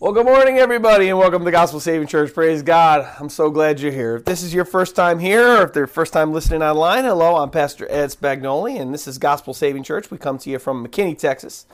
Well, good morning, everybody, and welcome to the Gospel Saving Church. Praise God. I'm so glad you're here. If this is your first time here, or if they're first time listening online, hello, I'm Pastor Ed Spagnoli, and this is Gospel Saving Church. We come to you from McKinney, Texas.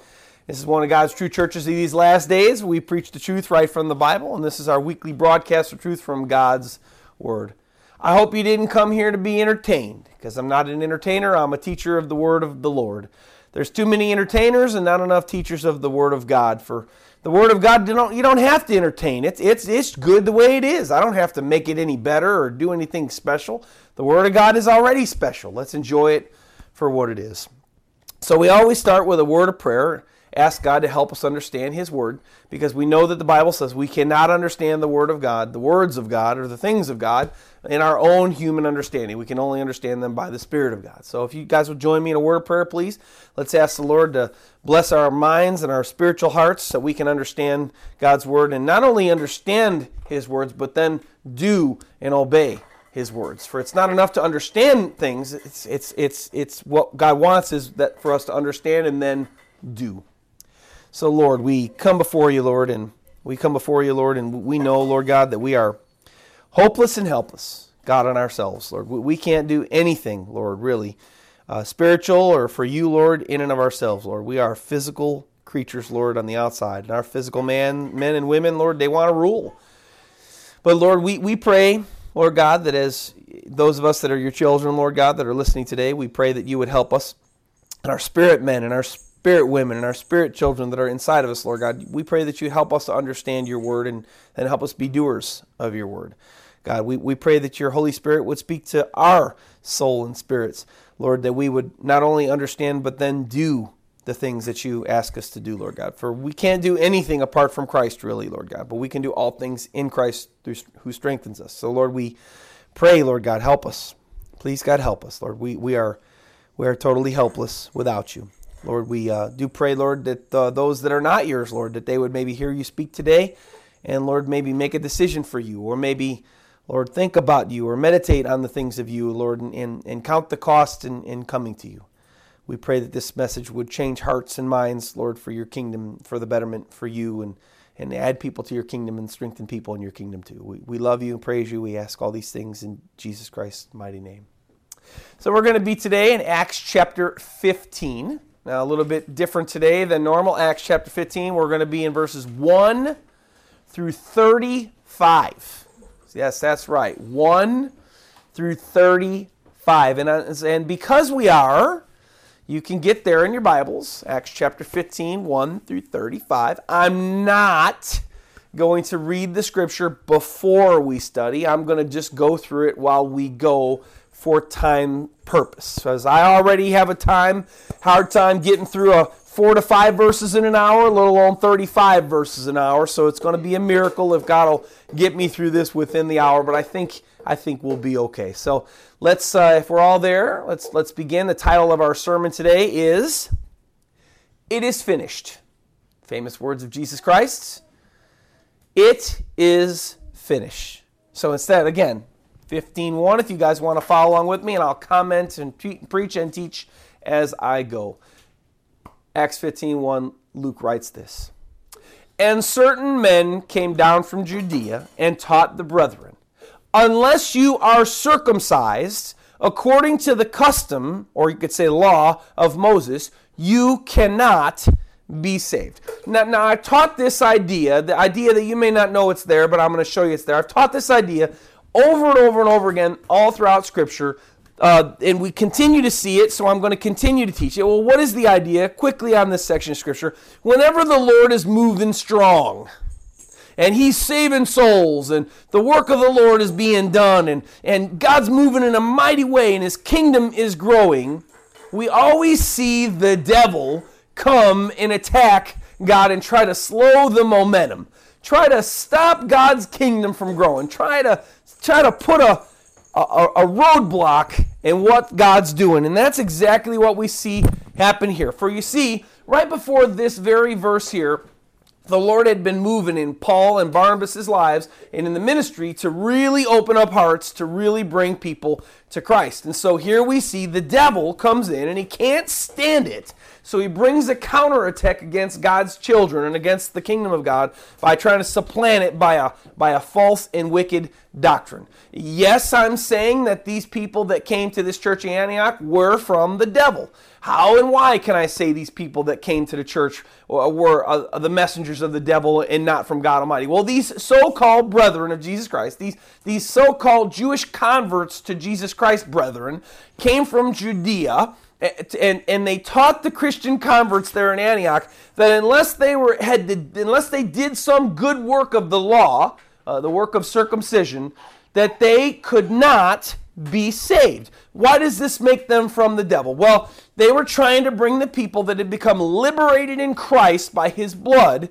This is one of God's true churches of these last days. We preach the truth right from the Bible, and this is our weekly broadcast of truth from God's Word. I hope you didn't come here to be entertained, because I'm not an entertainer, I'm a teacher of the Word of the Lord. There's too many entertainers and not enough teachers of the Word of God for the Word of God, you don't, you don't have to entertain. It's, it's, it's good the way it is. I don't have to make it any better or do anything special. The Word of God is already special. Let's enjoy it for what it is. So we always start with a word of prayer ask God to help us understand His Word because we know that the Bible says we cannot understand the Word of God, the words of God, or the things of God in our own human understanding. We can only understand them by the Spirit of God. So if you guys would join me in a word of prayer, please, let's ask the Lord to bless our minds and our spiritual hearts so we can understand God's Word and not only understand His words, but then do and obey his words. For it's not enough to understand things. It's it's it's it's what God wants is that for us to understand and then do. So, Lord, we come before you, Lord, and we come before you, Lord, and we know, Lord God, that we are hopeless and helpless, God, on ourselves, Lord. We can't do anything, Lord, really, uh, spiritual or for you, Lord, in and of ourselves, Lord. We are physical creatures, Lord, on the outside. And our physical man, men and women, Lord, they want to rule. But, Lord, we, we pray, Lord God, that as those of us that are your children, Lord God, that are listening today, we pray that you would help us and our spirit men and our spirit women and our spirit children that are inside of us, Lord God. We pray that you help us to understand your word and, and help us be doers of your word. God, we, we pray that your Holy Spirit would speak to our soul and spirits, Lord, that we would not only understand but then do the things that you ask us to do, Lord God. For we can't do anything apart from Christ, really, Lord God, but we can do all things in Christ who strengthens us. So, Lord, we pray, Lord God, help us. Please, God, help us, Lord. We, we, are, we are totally helpless without you. Lord, we uh, do pray, Lord, that uh, those that are not yours, Lord, that they would maybe hear you speak today, and Lord, maybe make a decision for you, or maybe, Lord, think about you, or meditate on the things of you, Lord, and, and, and count the cost in, in coming to you. We pray that this message would change hearts and minds, Lord, for your kingdom, for the betterment for you, and, and add people to your kingdom and strengthen people in your kingdom too. We, we love you and praise you. We ask all these things in Jesus Christ's mighty name. So we're going to be today in Acts chapter 15. Now, a little bit different today than normal. Acts chapter 15, we're going to be in verses 1 through 35. Yes, that's right. 1 through 35. And, uh, and because we are, you can get there in your Bibles, Acts chapter 15, 1 through 35. I'm not going to read the scripture before we study. I'm going to just go through it while we go for time purpose. Because I already have a time, hard time getting through a four to five verses in an hour, let alone 35 verses an hour. So it's going to be a miracle if God will get me through this within the hour. But I think I think we'll be okay. So let's, uh, if we're all there, let's let's begin. The title of our sermon today is "It is finished." Famous words of Jesus Christ. It is finished. So instead, again, 15.1 if you guys want to follow along with me, and I'll comment and preach and teach as I go. Acts 15.1, Luke writes this. And certain men came down from Judea and taught the brethren, unless you are circumcised according to the custom, or you could say law, of Moses, you cannot be saved. Now, now I've taught this idea, the idea that you may not know it's there, but I'm going to show you it's there. I've taught this idea over and over and over again all throughout Scripture. Uh, and we continue to see it, so I'm going to continue to teach it. Well, what is the idea? Quickly on this section of Scripture. Whenever the Lord is moving strong, and he's saving souls and the work of the lord is being done and, and god's moving in a mighty way and his kingdom is growing we always see the devil come and attack god and try to slow the momentum try to stop god's kingdom from growing try to try to put a, a, a roadblock in what God's doing. And that's exactly what we see happen here. For you see, right before this very verse here, the Lord had been moving in Paul and Barnabas' lives and in the ministry to really open up hearts, to really bring people to Christ. And so here we see the devil comes in and he can't stand it. So he brings a counterattack against God's children and against the kingdom of God by trying to supplant it by a, by a false and wicked doctrine. Yes, I'm saying that these people that came to this church in Antioch were from the devil. How and why can I say these people that came to the church were uh, the messengers of the devil and not from God Almighty? Well, these so-called brethren of Jesus Christ, these these so-called Jewish converts to Jesus Christ brethren, came from Judea. And, and they taught the Christian converts there in Antioch that unless they were had to, unless they did some good work of the law, uh, the work of circumcision, that they could not be saved. Why does this make them from the devil? Well, they were trying to bring the people that had become liberated in Christ by his blood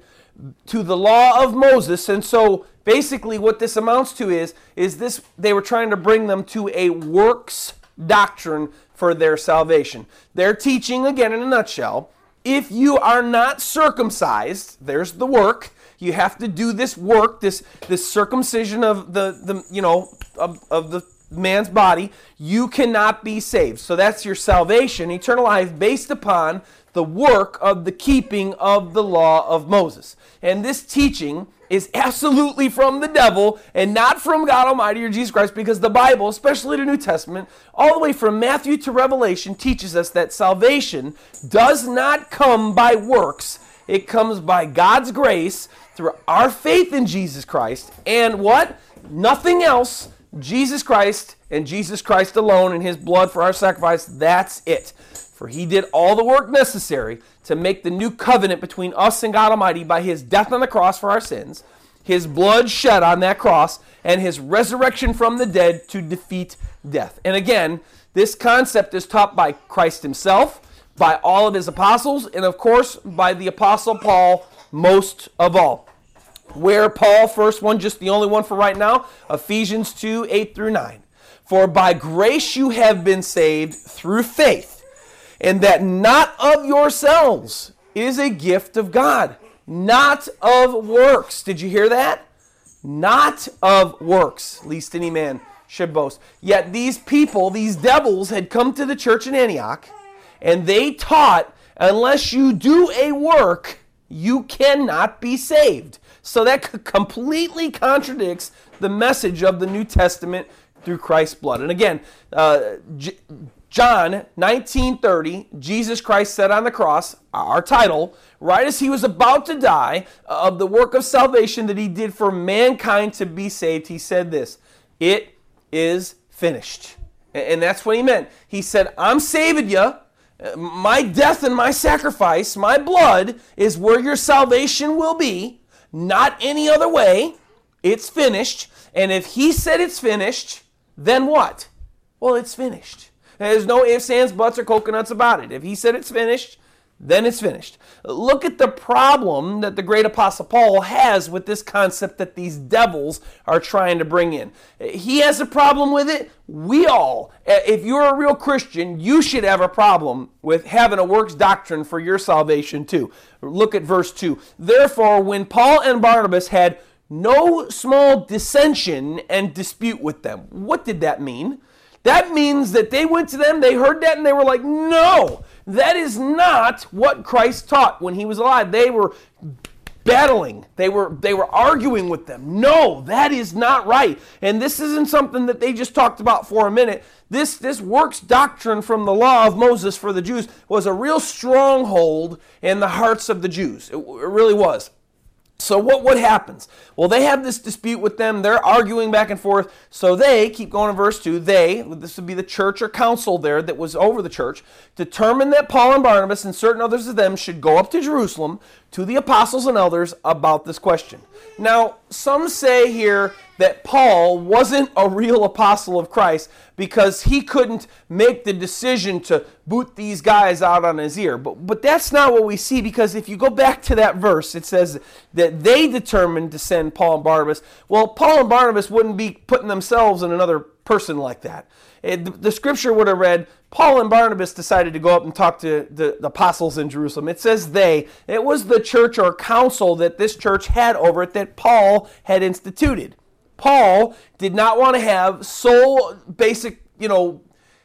to the law of Moses. And so basically what this amounts to is is this they were trying to bring them to a works doctrine for their salvation. They're teaching again in a nutshell, if you are not circumcised, there's the work, you have to do this work, this this circumcision of the the you know of, of the man's body, you cannot be saved. So that's your salvation, eternal life, based upon the work of the keeping of the law of Moses. And this teaching is absolutely from the devil and not from God Almighty or Jesus Christ because the Bible, especially the New Testament, all the way from Matthew to Revelation, teaches us that salvation does not come by works. It comes by God's grace through our faith in Jesus Christ and what? Nothing else Jesus Christ and Jesus Christ alone and his blood for our sacrifice, that's it. For he did all the work necessary to make the new covenant between us and God Almighty by his death on the cross for our sins, his blood shed on that cross, and his resurrection from the dead to defeat death. And again, this concept is taught by Christ himself, by all of his apostles, and of course by the apostle Paul most of all. Where Paul, first one, just the only one for right now, Ephesians 2 8 through 9. For by grace you have been saved through faith, and that not of yourselves is a gift of God, not of works. Did you hear that? Not of works, least any man should boast. Yet these people, these devils, had come to the church in Antioch, and they taught, unless you do a work, you cannot be saved. So that completely contradicts the message of the New Testament through Christ's blood. And again, uh, J- John 19:30, Jesus Christ said on the cross, our title, right as he was about to die uh, of the work of salvation that he did for mankind to be saved, he said this, "It is finished." And that's what he meant. He said, "I'm saving you. My death and my sacrifice, my blood is where your salvation will be." not any other way. It's finished. And if he said it's finished, then what? Well, it's finished. There's no ifs, ands, buts, or coconuts about it. If he said it's finished, then it's finished. Look at the problem that the great apostle Paul has with this concept that these devils are trying to bring in. He has a problem with it. We all, eh, if you're a real Christian, you should have a problem with having a works doctrine for your salvation too. Look at verse 2. Therefore, when Paul and Barnabas had no small dissension and dispute with them, what did that mean? That means that they went to them, they heard that, and they were like, no, that is not what Christ taught when he was alive. They were battling. They were they were arguing with them. No, that is not right. And this isn't something that they just talked about for a minute. This this works doctrine from the law of Moses for the Jews was a real stronghold in the hearts of the Jews. It, it really was. So what what happens? Well, they have this dispute with them. They're arguing back and forth. So they keep going in verse two. They this would be the church or council there that was over the church determined that Paul and Barnabas and certain others of them should go up to Jerusalem to the apostles and elders about this question. Now, some say here that Paul wasn't a real apostle of Christ because he couldn't make the decision to boot these guys out on his ear. But, but that's not what we see because if you go back to that verse, it says that they determined to send Paul and Barnabas. Well, Paul and Barnabas wouldn't be putting themselves in another person like that. It, the scripture would have read, Paul and Barnabas decided to go up and talk to the, the, apostles in Jerusalem. It says they. It was the church or council that this church had over it that Paul had instituted. Paul did not want to have sole basic, you know,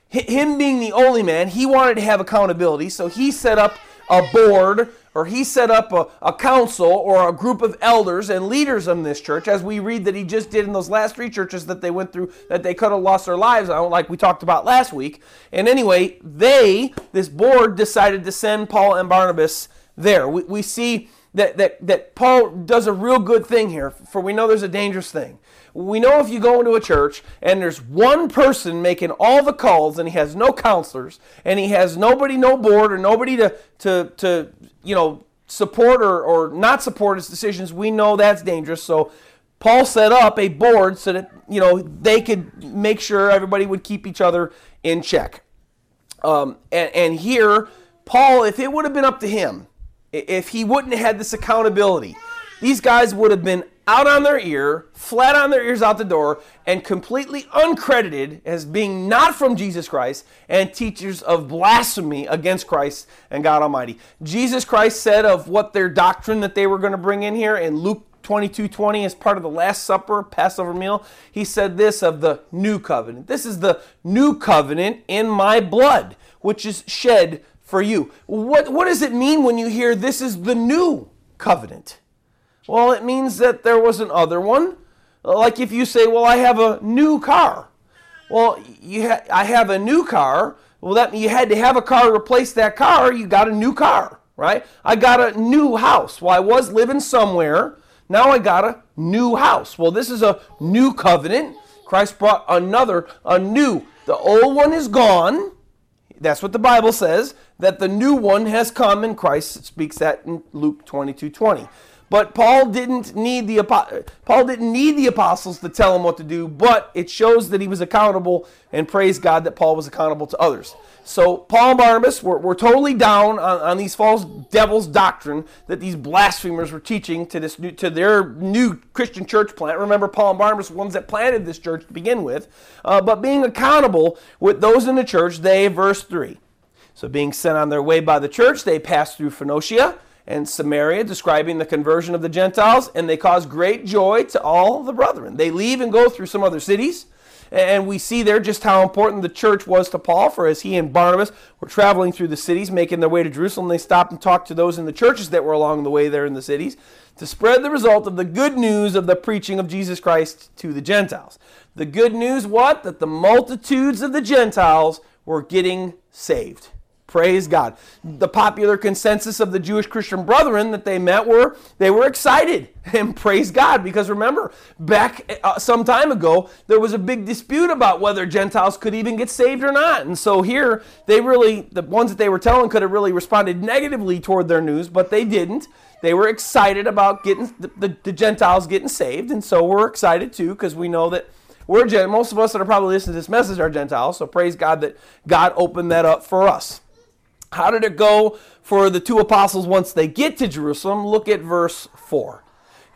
him being the only man. He wanted to have accountability, so he set up a board or he set up a, a council or a group of elders and leaders in this church, as we read that he just did in those last three churches that they went through, that they could have lost their lives on, like we talked about last week. And anyway, they, this board, decided to send Paul and Barnabas there. We, we see that, that, that Paul does a real good thing here, for we know there's a dangerous thing. We know if you go into a church and there's one person making all the calls and he has no counselors and he has nobody, no board or nobody to, to, to you know, support or, or not support his decisions, we know that's dangerous. So Paul set up a board so that, you know, they could make sure everybody would keep each other in check. Um, and, and here, Paul, if it would have been up to him, if he wouldn't have had this accountability, these guys would have been out on their ear, flat on their ears out the door, and completely uncredited as being not from Jesus Christ and teachers of blasphemy against Christ and God Almighty. Jesus Christ said of what their doctrine that they were going to bring in here in Luke 22 20 as part of the Last Supper, Passover meal. He said this of the new covenant. This is the new covenant in my blood, which is shed for you. What, what does it mean when you hear this is the new covenant? Well, it means that there was an other one. Like if you say, "Well, I have a new car." Well, you ha- I have a new car. Well, that you had to have a car replace that car. You got a new car, right? I got a new house. Well, I was living somewhere. Now I got a new house. Well, this is a new covenant. Christ brought another, a new. The old one is gone. That's what the Bible says, that the new one has come, and Christ speaks that in Luke 22 20. But Paul didn't need the Paul didn't need the apostles to tell him what to do, but it shows that he was accountable and praise God that Paul was accountable to others. So Paul and Barnabas were, were totally down on, on these false devils' doctrine that these blasphemers were teaching to this new, to their new Christian church plant. Remember, Paul and Barnabas were ones that planted this church to begin with, uh, but being accountable with those in the church, they verse three. So being sent on their way by the church, they passed through Phoenicia and Samaria, describing the conversion of the Gentiles, and they cause great joy to all the brethren. They leave and go through some other cities, and we see there just how important the church was to Paul, for as he and Barnabas were traveling through the cities, making their way to Jerusalem, they stopped and talked to those in the churches that were along the way there in the cities to spread the result of the good news of the preaching of Jesus Christ to the Gentiles. The good news, what? That the multitudes of the Gentiles were getting saved. Praise God. The popular consensus of the Jewish Christian brethren that they met were they were excited and praise God because remember back uh, some time ago there was a big dispute about whether Gentiles could even get saved or not. And so here they really the ones that they were telling could have really responded negatively toward their news, but they didn't. They were excited about getting the, the, the Gentiles getting saved, and so we're excited too because we know that we're most of us that are probably listening to this message are Gentiles. So praise God that God opened that up for us. How did it go for the two apostles once they get to Jerusalem? Look at verse 4.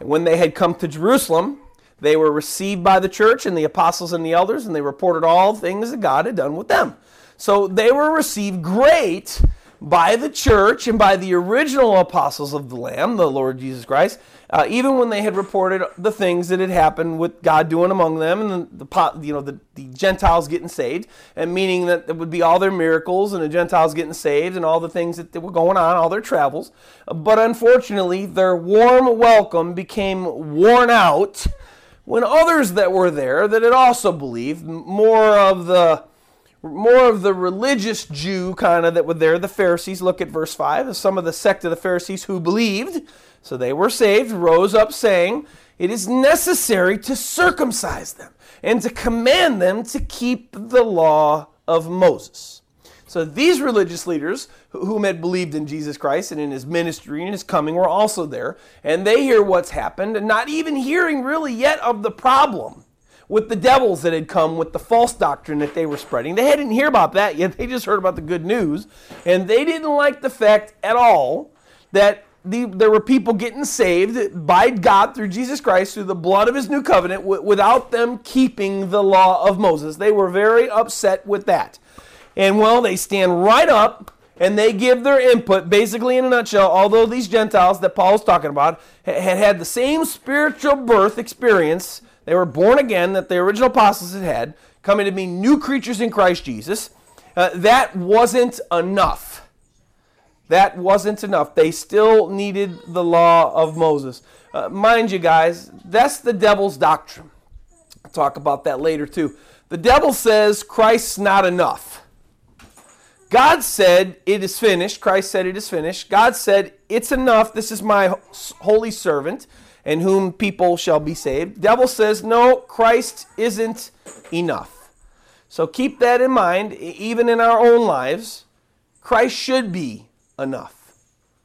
And when they had come to Jerusalem, they were received by the church and the apostles and the elders, and they reported all things that God had done with them. So they were received great by the church and by the original apostles of the Lamb, the Lord Jesus Christ, uh, even when they had reported the things that had happened with God doing among them and the, the you know the, the Gentiles getting saved, and meaning that it would be all their miracles and the Gentiles getting saved and all the things that were going on, all their travels. But unfortunately, their warm welcome became worn out when others that were there that had also believed more of the more of the religious Jew kind of that were there, the Pharisees. Look at verse 5. Some of the sect of the Pharisees who believed so they were saved, rose up, saying, It is necessary to circumcise them and to command them to keep the law of Moses. So these religious leaders, whom had believed in Jesus Christ and in his ministry and his coming, were also there. And they hear what's happened, and not even hearing really yet of the problem with the devils that had come with the false doctrine that they were spreading. They hadn't hear about that yet. They just heard about the good news. And they didn't like the fact at all that the, there were people getting saved by God through Jesus Christ through the blood of his new covenant w- without them keeping the law of Moses. They were very upset with that. And well, they stand right up and they give their input, basically in a nutshell, although these Gentiles that Paul's talking about had had the same spiritual birth experience, they were born again that the original apostles had had, coming to be new creatures in Christ Jesus, uh, that wasn't enough. That wasn't enough. They still needed the law of Moses. Uh, mind you, guys, that's the devil's doctrine. I'll talk about that later, too. The devil says Christ's not enough. God said, It is finished. Christ said, It is finished. God said, It's enough. This is my holy servant, in whom people shall be saved. Devil says, No, Christ isn't enough. So keep that in mind, even in our own lives. Christ should be enough.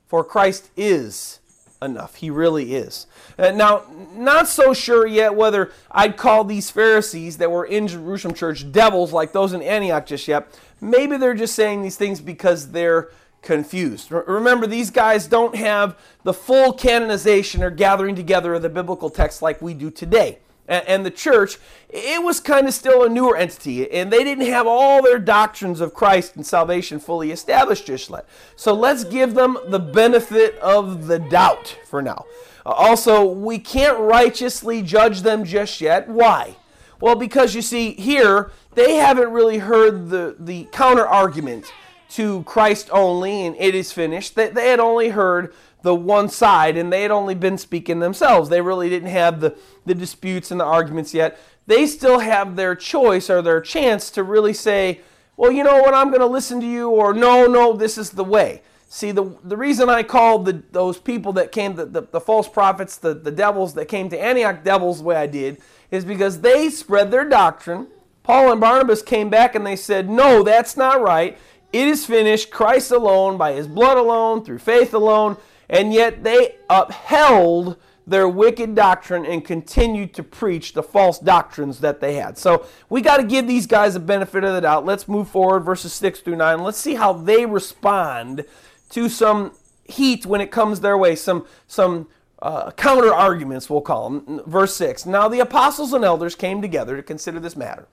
For Christ is enough. He really is. Uh, now, not so sure yet whether I'd call these Pharisees that were in Jerusalem church devils like those in Antioch just yet. Maybe they're just saying these things because they're confused. Remember, these guys don't have the full canonization or gathering together of the biblical text like we do today. And the church, it was kind of still a newer entity, and they didn't have all their doctrines of Christ and salvation fully established just yet. So let's give them the benefit of the doubt for now. Also, we can't righteously judge them just yet. Why? Well, because you see, here, they haven't really heard the, the counter argument to Christ only and it is finished. They, they had only heard the one side and they had only been speaking themselves. They really didn't have the, the disputes and the arguments yet. They still have their choice or their chance to really say, well, you know what, I'm going to listen to you, or no, no, this is the way. See, the, the reason I called the, those people that came, the, the, the false prophets, the, the devils that came to Antioch devils the way I did, is because they spread their doctrine. Paul and Barnabas came back and they said, no, that's not right. It is finished, Christ alone, by his blood alone, through faith alone. And yet they upheld their wicked doctrine and continued to preach the false doctrines that they had. So we got to give these guys a benefit of the doubt. Let's move forward, verses 6 through 9. Let's see how they respond to some heat when it comes their way, some, some uh, counter arguments, we'll call them. Verse 6 Now the apostles and elders came together to consider this matter.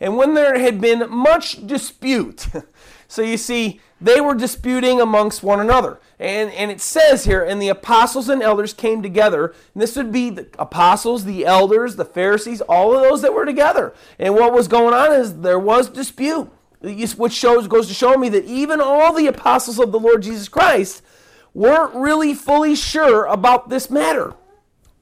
And when there had been much dispute, so you see, they were disputing amongst one another. And, and it says here, and the apostles and elders came together. And this would be the apostles, the elders, the Pharisees, all of those that were together. And what was going on is there was dispute which shows goes to show me that even all the apostles of the Lord Jesus Christ weren't really fully sure about this matter.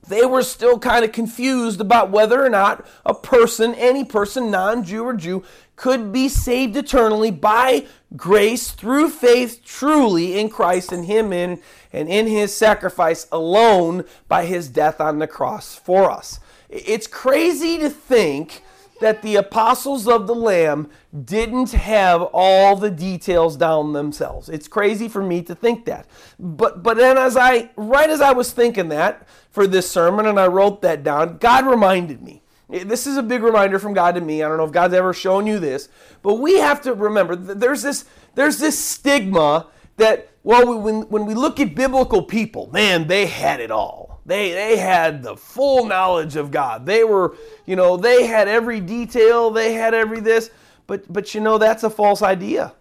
They were still kind of confused about whether or not a person, any person, non Jew or Jew, could be saved eternally by grace through faith truly in Christ and Him in and in His sacrifice alone by His death on the cross for us. It's crazy to think that the apostles of the Lamb didn't have all the details down themselves. It's crazy for me to think that. But but then as I right as I was thinking that for this sermon and I wrote that down, God reminded me. This is a big reminder from God to me. I don't know if God's ever shown you this, but we have to remember there's this there's this stigma that well when when we look at biblical people, man, they had it all they, they had the full knowledge of God. They were, you know, they had every detail, they had every this. But, but you know, that's a false idea.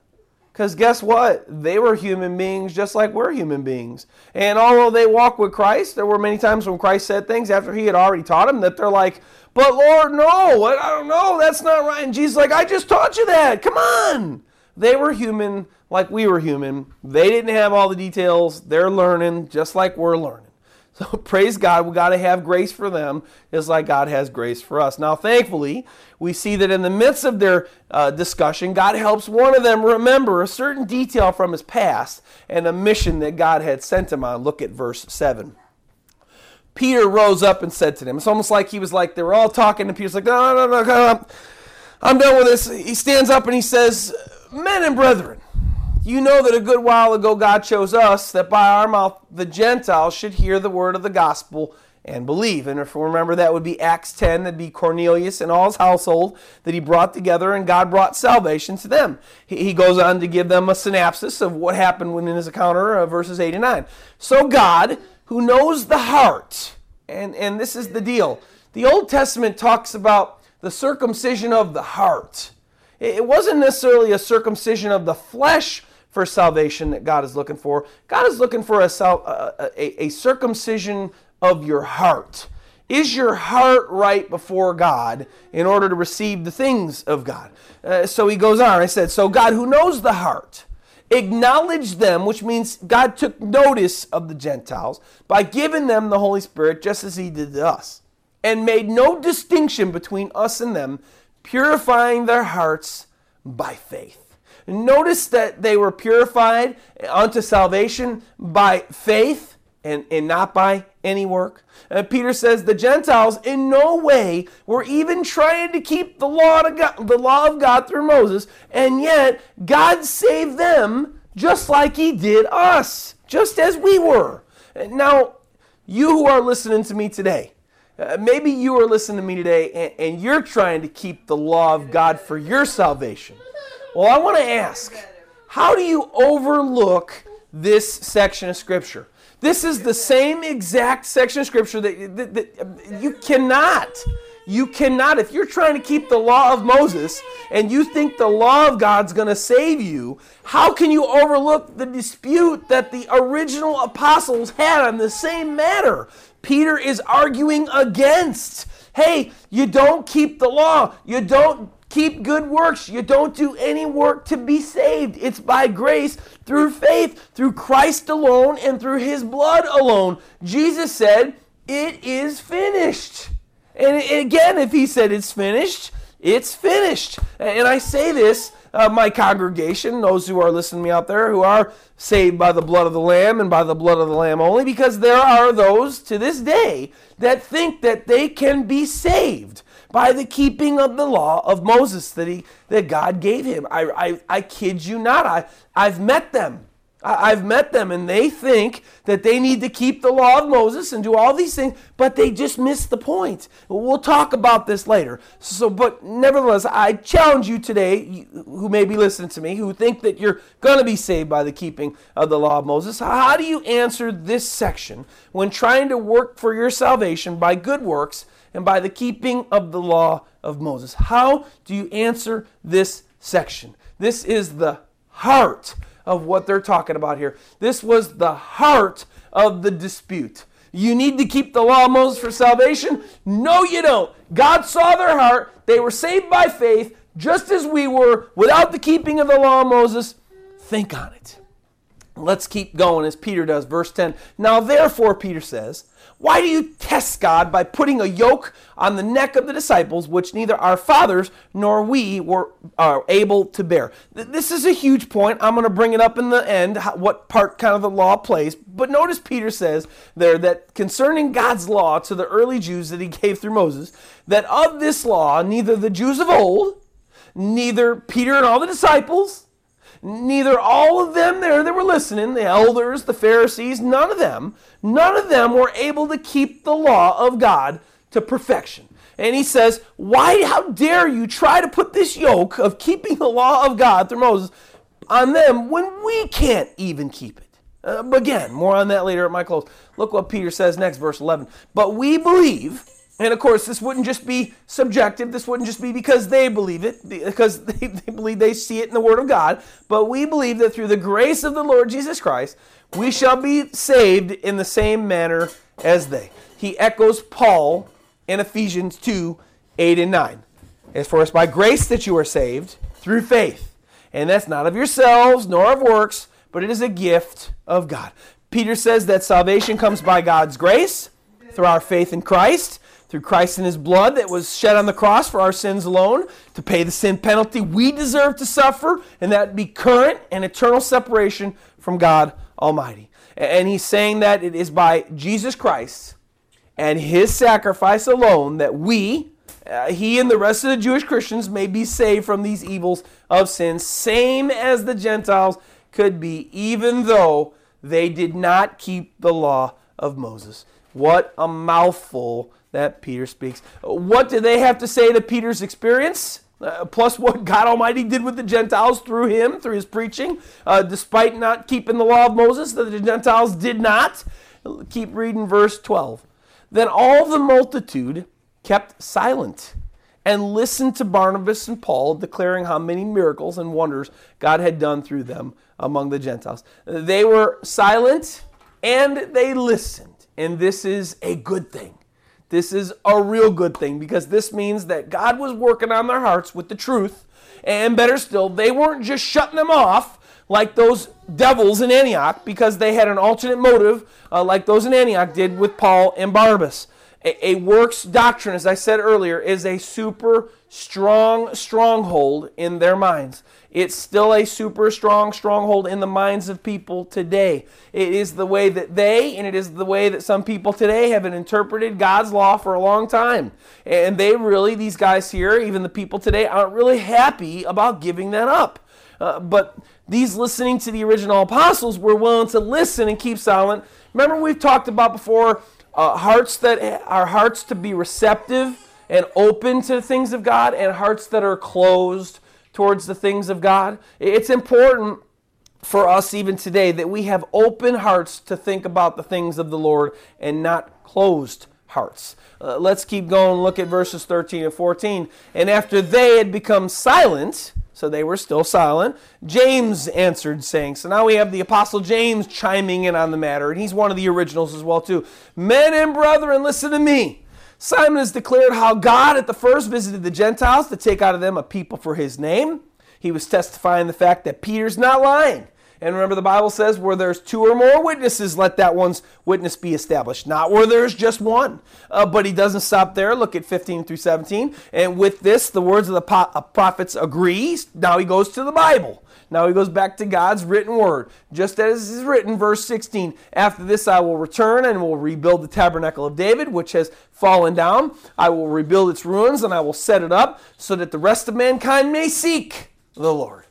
Because guess what? They were human beings just like we're human beings. And although they walked with Christ, there were many times when Christ said things after he had already taught them that they're like, but Lord, no, I don't know, that's not right. And Jesus like, I just taught you that. Come on. They were human like we were human. They didn't have all the details. They're learning just like we're learning. So praise God, we got to have grace for them just like God has grace for us. Now, thankfully, we see that in the midst of their uh, discussion, God helps one of them remember a certain detail from his past and a mission that God had sent him on. Look at verse 7. Peter rose up and said to them, it's almost like he was like, they were all talking, and Peter's like, no, no, no, no, I'm done with this. He stands up and he says, Men and brethren, you know that a good while ago God chose us that by our mouth the Gentiles should hear the word of the gospel and believe. And if you remember, that would be Acts 10, that'd be Cornelius and all his household that he brought together, and God brought salvation to them. He, goes on to give them a synopsis of what happened in his encounter, uh, verses 8 and 9. So God, who knows the heart, and, and this is the deal. The Old Testament talks about the circumcision of the heart. It wasn't necessarily a circumcision of the flesh for salvation that God is looking for. God is looking for a, a, a circumcision of your heart. Is your heart right before God in order to receive the things of God? Uh, so he goes on. I said, So God, who knows the heart, acknowledged them, which means God took notice of the Gentiles by giving them the Holy Spirit just as he did to us, and made no distinction between us and them, purifying their hearts by faith. Notice that they were purified unto salvation by faith and, and not by any work. Uh, Peter says the Gentiles in no way were even trying to keep the law, of God, the law of God through Moses, and yet God saved them just like he did us, just as we were. Now, you who are listening to me today, uh, maybe you are listening to me today and, and you're trying to keep the law of God for your salvation. Well, I want to ask, how do you overlook this section of Scripture? This is the same exact section of Scripture that, that, that, um, you cannot. You cannot. If you're trying to keep the law of Moses and you think the law of God's going to save you, how can you overlook the dispute that the original apostles had on the same matter? Peter is arguing against. Hey, you don't keep the law. You don't keep good works. You don't do any work to be saved. It's by grace through faith, through Christ alone, and through his blood alone. Jesus said, It is finished. And again, if he said it's finished, it's finished. And I say this, uh, my congregation, those who are listening to me out there, who are saved by the blood of the Lamb and by the blood of the Lamb only, because there are those to this day that think that they can be saved by the keeping of the law of Moses that, he, that God gave him. I, I, I kid you not. I, I've met them. I, I've met them, and they think that they need to keep the law of Moses and do all these things, but they just miss the point. We'll talk about this later. So, but nevertheless, I challenge you today, who may be listening to me, who think that you're going to be saved by the keeping of the law of Moses. How do you answer this section when trying to work for your salvation by good works? And by the keeping of the law of Moses. How do you answer this section? This is the heart of what they're talking about here. This was the heart of the dispute. You need to keep the law of Moses for salvation? No, you don't. God saw their heart. They were saved by faith, just as we were, without the keeping of the law of Moses. Think on it. Let's keep going as Peter does. Verse 10. Now, therefore, Peter says, why do you test God by putting a yoke on the neck of the disciples, which neither our fathers nor we were uh, able to bear? This is a huge point. I'm going to bring it up in the end, what part kind of the law plays. But notice Peter says there that concerning God's law to the early Jews that he gave through Moses, that of this law, neither the Jews of old, neither Peter and all the disciples, neither all of them there that were listening, the elders, the Pharisees, none of them, none of them were able to keep the law of God to perfection. And he says, Why, how dare you try to put this yoke of keeping the law of God through Moses on them when we can't even keep it? Uh, again, more on that later at my close. Look what Peter says next, verse 11. But we believe and of course, this wouldn't just be subjective. This wouldn't just be because they believe it, because they, they, believe they see it in the Word of God. But we believe that through the grace of the Lord Jesus Christ, we shall be saved in the same manner as they. He echoes Paul in Ephesians 2 8 and 9. As for us by grace that you are saved through faith. And that's not of yourselves nor of works, but it is a gift of God. Peter says that salvation comes by God's grace through our faith in Christ through Christ and his blood that was shed on the cross for our sins alone, to pay the sin penalty we deserve to suffer, and that be current and eternal separation from God Almighty. And he's saying that it is by Jesus Christ and his sacrifice alone that we, uh, he and the rest of the Jewish Christians, may be saved from these evils of sin, same as the Gentiles could be, even though they did not keep the law of Moses. What a mouthful that Peter speaks. What do they have to say to Peter's experience? Uh, plus, what God Almighty did with the Gentiles through him, through his preaching, uh, despite not keeping the law of Moses, that the Gentiles did not. Keep reading verse 12. Then all the multitude kept silent and listened to Barnabas and Paul declaring how many miracles and wonders God had done through them among the Gentiles. They were silent and they listened. And this is a good thing. This is a real good thing because this means that God was working on their hearts with the truth. And better still, they weren't just shutting them off like those devils in Antioch because they had an alternate motive, uh, like those in Antioch did with Paul and Barnabas. A, a works doctrine, as I said earlier, is a super strong stronghold in their minds. It's still a super strong stronghold in the minds of people today. It is the way that they, and it is the way that some people today have interpreted God's law for a long time. And they really, these guys here, even the people today, aren't really happy about giving that up. Uh, but these listening to the original apostles were willing to listen and keep silent. Remember, we've talked about before uh, hearts that are hearts to be receptive and open to the things of God, and hearts that are closed towards the things of God. It's important for us even today that we have open hearts to think about the things of the Lord and not closed hearts. Uh, let's keep going. Look at verses 13 and 14. And after they had become silent, so they were still silent. James answered, saying, So now we have the Apostle James chiming in on the matter, and he's one of the originals as well, too. Men and brethren, listen to me. Simon has declared how God at the first visited the Gentiles to take out of them a people for his name. He was testifying the fact that Peter's not lying. And remember, the Bible says, where there's two or more witnesses, let that one's witness be established. Not where there's just one. Uh, but he doesn't stop there. Look at 15 through 17. And with this, the words of the uh, prophets agree. Now he goes to the Bible. Now he goes back to God's written word. Just as is written, verse 16 After this I will return and will rebuild the tabernacle of David, which has fallen down. I will rebuild its ruins and I will set it up so that the rest of mankind may seek the Lord.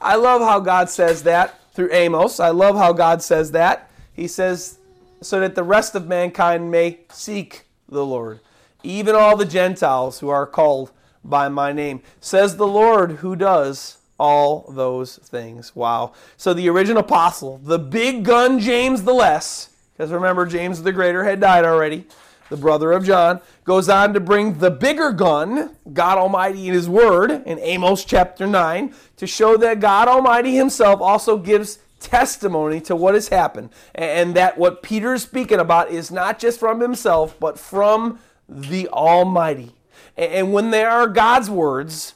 I love how God says that through Amos. I love how God says that. He says, so that the rest of mankind may seek the Lord, even all the Gentiles who are called by my name. Says the Lord who does all those things. Wow. So the original apostle, the big gun James the Less, because remember, James the Greater had died already the brother of John, goes on to bring the bigger gun, God Almighty in His Word, in Amos chapter 9, to show that God Almighty Himself also gives testimony to what has happened. And that what Peter is speaking about is not just from himself, but from the Almighty. And when there are God's words,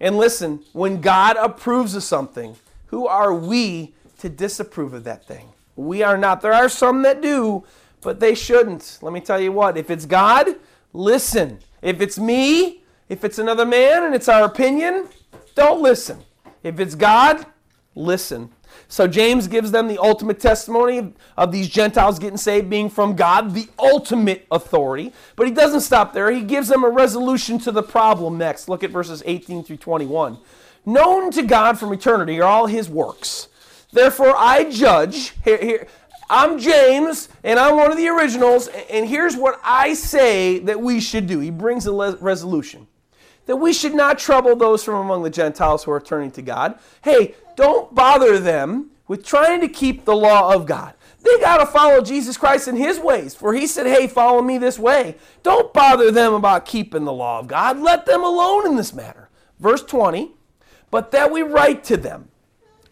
and listen, when God approves of something, who are we to disapprove of that thing? We are not. There are some that do, but they shouldn't. Let me tell you what, if it's God, listen. If it's me, if it's another man and it's our opinion, don't listen. If it's God, listen. So James gives them the ultimate testimony of these Gentiles getting saved being from God, the ultimate authority. But he doesn't stop there. He gives them a resolution to the problem next. Look at verses 18 through 21. Known to God from eternity are all his works. Therefore I judge, here, here, I'm James, and I'm one of the originals, and here's what I say that we should do. He brings a resolution that we should not trouble those from among the Gentiles who are turning to God. Hey, don't bother them with trying to keep the law of God. They got to follow Jesus Christ in his ways, for he said, Hey, follow me this way. Don't bother them about keeping the law of God. Let them alone in this matter. Verse 20, but that we write to them.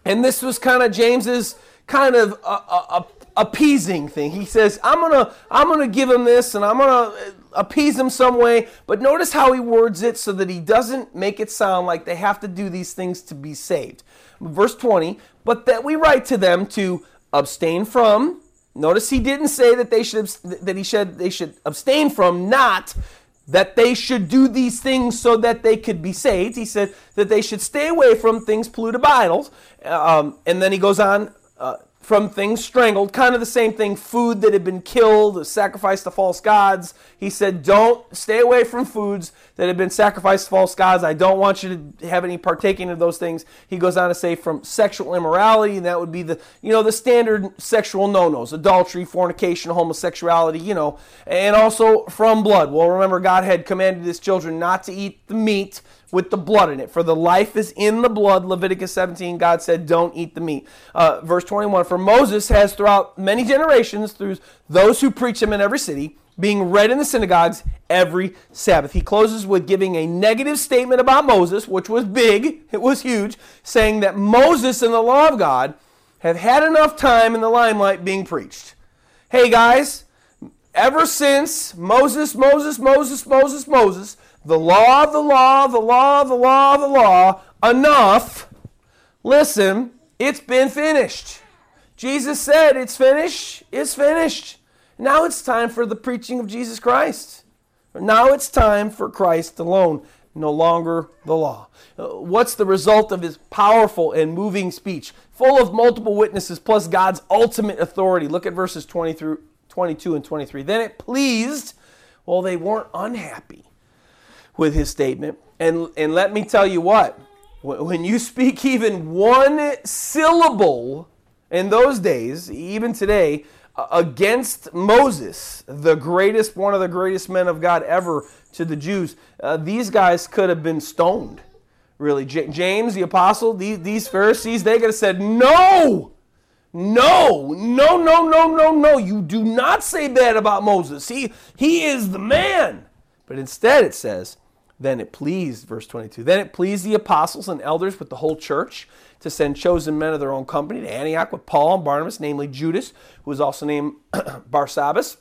And this was kind of James's kind of a, a, appeasing thing. He says, "I'm gonna, I'm gonna give him this, and I'm gonna appease him some way." But notice how he words it so that he doesn't make it sound like they have to do these things to be saved. Verse 20, but that we write to them to abstain from. Notice he didn't say that they should that he should they should abstain from, not that they should do these things so that they could be saved. He said that they should stay away from things polluted by idols. Um, and then he goes on. From things strangled, kind of the same thing, food that had been killed, sacrificed to false gods. He said, Don't stay away from foods that have been sacrificed to false gods. I don't want you to have any partaking of those things. He goes on to say from sexual immorality, and that would be the you know the standard sexual no-nos, adultery, fornication, homosexuality, you know, and also from blood. Well, remember God had commanded his children not to eat the meat with the blood in it. For the life is in the blood. Leviticus 17, God said, don't eat the meat. Uh, verse 21, for Moses has throughout many generations, through those who preach him in every city, being read in the synagogues every Sabbath. He closes with giving a negative statement about Moses, which was big, it was huge, saying that Moses and the law of God have had enough time in the limelight being preached. Hey guys, ever since Moses, Moses, Moses, Moses, Moses, the law, the law, the law, the law, the law, enough. Listen, it's been finished. Jesus said, It's finished, it's finished. Now it's time for the preaching of Jesus Christ. Now it's time for Christ alone, no longer the law. Uh, what's the result of his powerful and moving speech, full of multiple witnesses plus God's ultimate authority? Look at verses 20 through 22 and 23. Then it pleased, well, they weren't unhappy with his statement. And, and let me tell you what, when you speak even one syllable in those days, even today, against Moses, the greatest, one of the greatest men of God ever to the Jews, uh, these guys could have been stoned. Really, J- James, the apostle, these, these Pharisees, they could have said, No, no, no, no, no, no, no. You do not say bad about Moses. He, he is the man. But instead, it says, then it pleased, verse 22, then it pleased the apostles and elders with the whole church to send chosen men of their own company to Antioch with Paul and Barnabas, namely Judas, who was also named Barsabbas,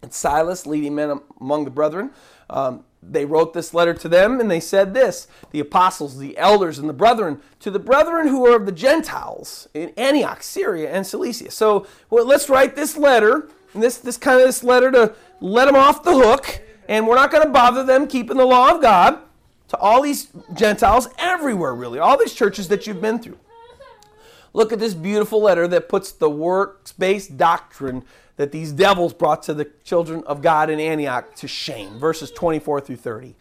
and Silas, leading men among the brethren. Um, they wrote this letter to them and they said this the apostles, the elders, and the brethren, to the brethren who are of the Gentiles in Antioch, Syria, and Cilicia. So well, let's write this letter, this, this kind of this letter to let them off the hook and we're not going to bother them keeping the law of God to all these Gentiles everywhere, really, all these churches that you've been through. Look at this beautiful letter that puts the works based doctrine that these devils brought to the children of God in Antioch to shame. Verses 24 through 30.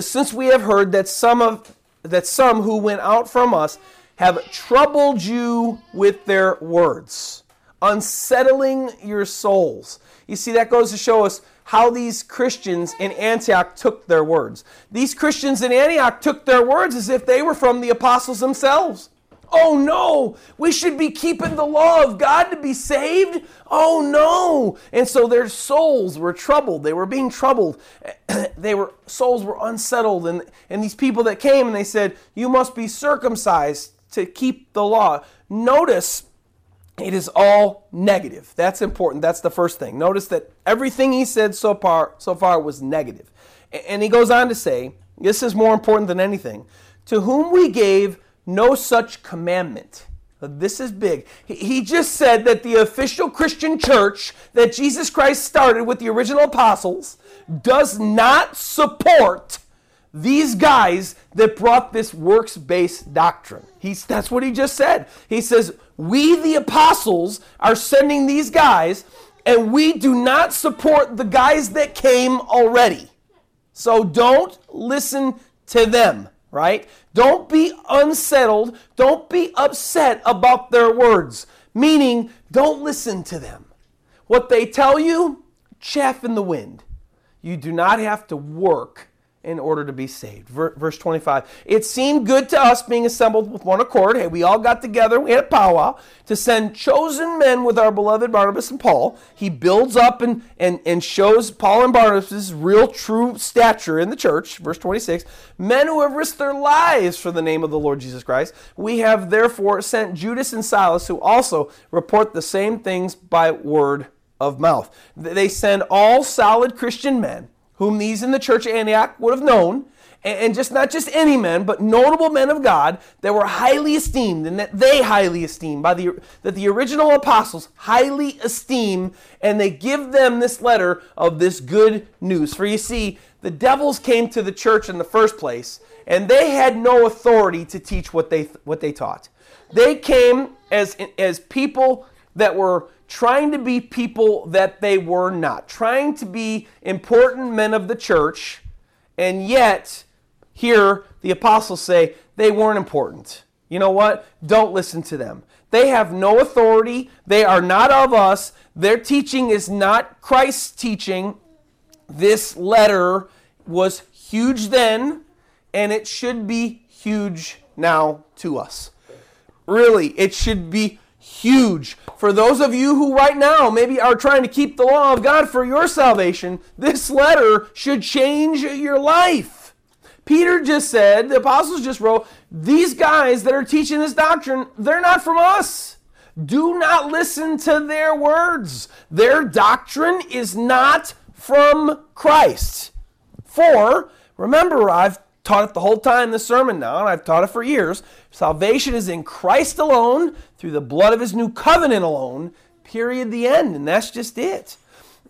Since we have heard that some of that some who went out from us have troubled you with their words, unsettling your souls. You see, that goes to show us how these Christians in Antioch took their words. These Christians in Antioch took their words as if they were from the apostles themselves. Oh no, we should be keeping the law of God to be saved. Oh no. And so their souls were troubled. They were being troubled. they were souls were unsettled and and these people that came and they said, "You must be circumcised to keep the law." Notice it is all negative. That's important. That's the first thing. Notice that everything he said so far so far was negative. And he goes on to say, this is more important than anything, to whom we gave no such commandment. This is big. He just said that the official Christian church that Jesus Christ started with the original apostles does not support these guys that brought this works based doctrine. He's, that's what he just said. He says, We, the apostles, are sending these guys, and we do not support the guys that came already. So don't listen to them, right? Don't be unsettled. Don't be upset about their words. Meaning, don't listen to them. What they tell you, chaff in the wind. You do not have to work in order to be saved. Verse 25. It seemed good to us being assembled with one accord. Hey, we all got together, we had a powwow to send chosen men with our beloved Barnabas and Paul. He builds up and, and, and shows Paul and Barnabas' real true stature in the church. Verse 26. Men who have risked their lives for the name of the Lord Jesus Christ. We have therefore sent Judas and Silas, who also report the same things by word of mouth. They send all solid Christian men whom these in the church of Antioch would have known, and just not just any men, but notable men of God that were highly esteemed and that they highly esteemed by the that the original apostles highly esteem, and they give them this letter of this good news. For you see, the devils came to the church in the first place, and they had no authority to teach what they what they taught. They came as as people that were trying to be people that they were not, trying to be important men of the church, and yet here the apostles say they weren't important. You know what? Don't listen to them. They have no authority. They are not of us. Their teaching is not Christ's teaching. This letter was huge then, and it should be huge now to us. Really, it should be huge. For those of you who right now maybe are trying to keep the law of God for your salvation, this letter should change your life. Peter just said, the apostles just wrote, these guys that are teaching this doctrine, they're not from us. Do not listen to their words. Their doctrine is not from Christ. For, remember, I've taught it the whole time this sermon now, and I've taught it for years. Salvation is in Christ alone, through the blood of his new covenant alone, period, the end. And that's just it.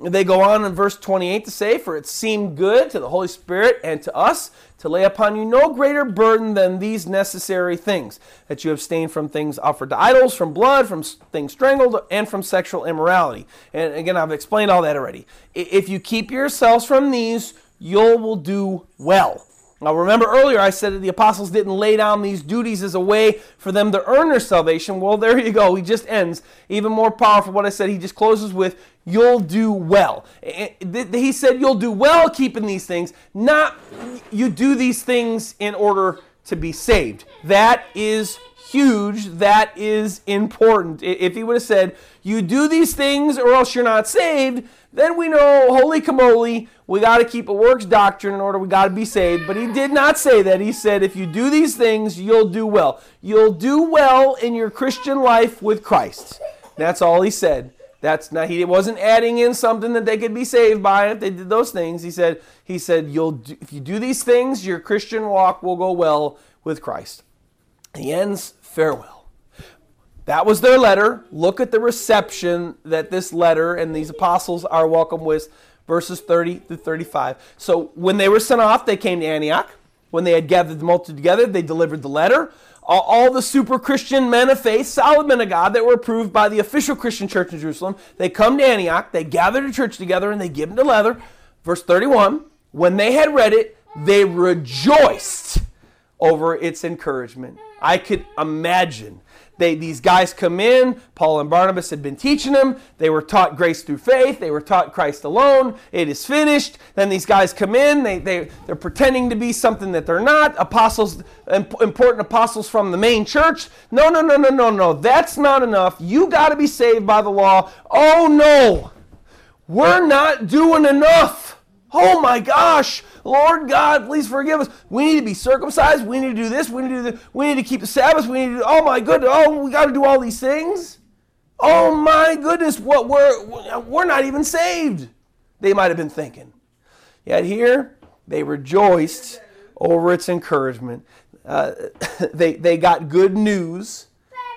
They go on in verse 28 to say, For it seemed good to the Holy Spirit and to us to lay upon you no greater burden than these necessary things that you abstain from things offered to idols, from blood, from things strangled, and from sexual immorality. And again, I've explained all that already. If you keep yourselves from these, you will do well. Now, remember earlier I said that the apostles didn't lay down these duties as a way for them to earn their salvation. Well, there you go. He just ends. Even more powerful what I said. He just closes with, You'll do well. He said, You'll do well keeping these things, not you do these things in order to be saved. That is huge. That is important. If he would have said, You do these things or else you're not saved, then we know, holy camole, we got to keep a works doctrine in order we got to be saved. But he did not say that. He said, if you do these things, you'll do well. You'll do well in your Christian life with Christ. That's all he said. That's not he wasn't adding in something that they could be saved by if they did those things. He said he said you'll do, if you do these things, your Christian walk will go well with Christ. He ends farewell. That was their letter. Look at the reception that this letter and these apostles are welcome with, verses 30 through 35. So when they were sent off, they came to Antioch. When they had gathered the multitude together, they delivered the letter. All, the super Christian men of faith, solid men of God that were approved by the official Christian church in Jerusalem, they come to Antioch, they gather the church together, and they give them the letter. Verse 31 When they had read it, they rejoiced over its encouragement. I could imagine they, these guys come in. Paul and Barnabas had been teaching them. They were taught grace through faith. They were taught Christ alone. It is finished. Then these guys come in. They, they, they're pretending to be something that they're not. Apostles, important apostles from the main church. No, no, no, no, no, no. That's not enough. You got to be saved by the law. Oh, no. We're not doing enough. Oh, my gosh. Lord God, please forgive us. We need to be circumcised. We need to do this. We need to do this. We need to keep the Sabbath. We need to oh my goodness, oh, we got to do all these things. Oh my goodness, what we're, we're not even saved. They might have been thinking. Yet here, they rejoiced over its encouragement. Uh, they, they got good news.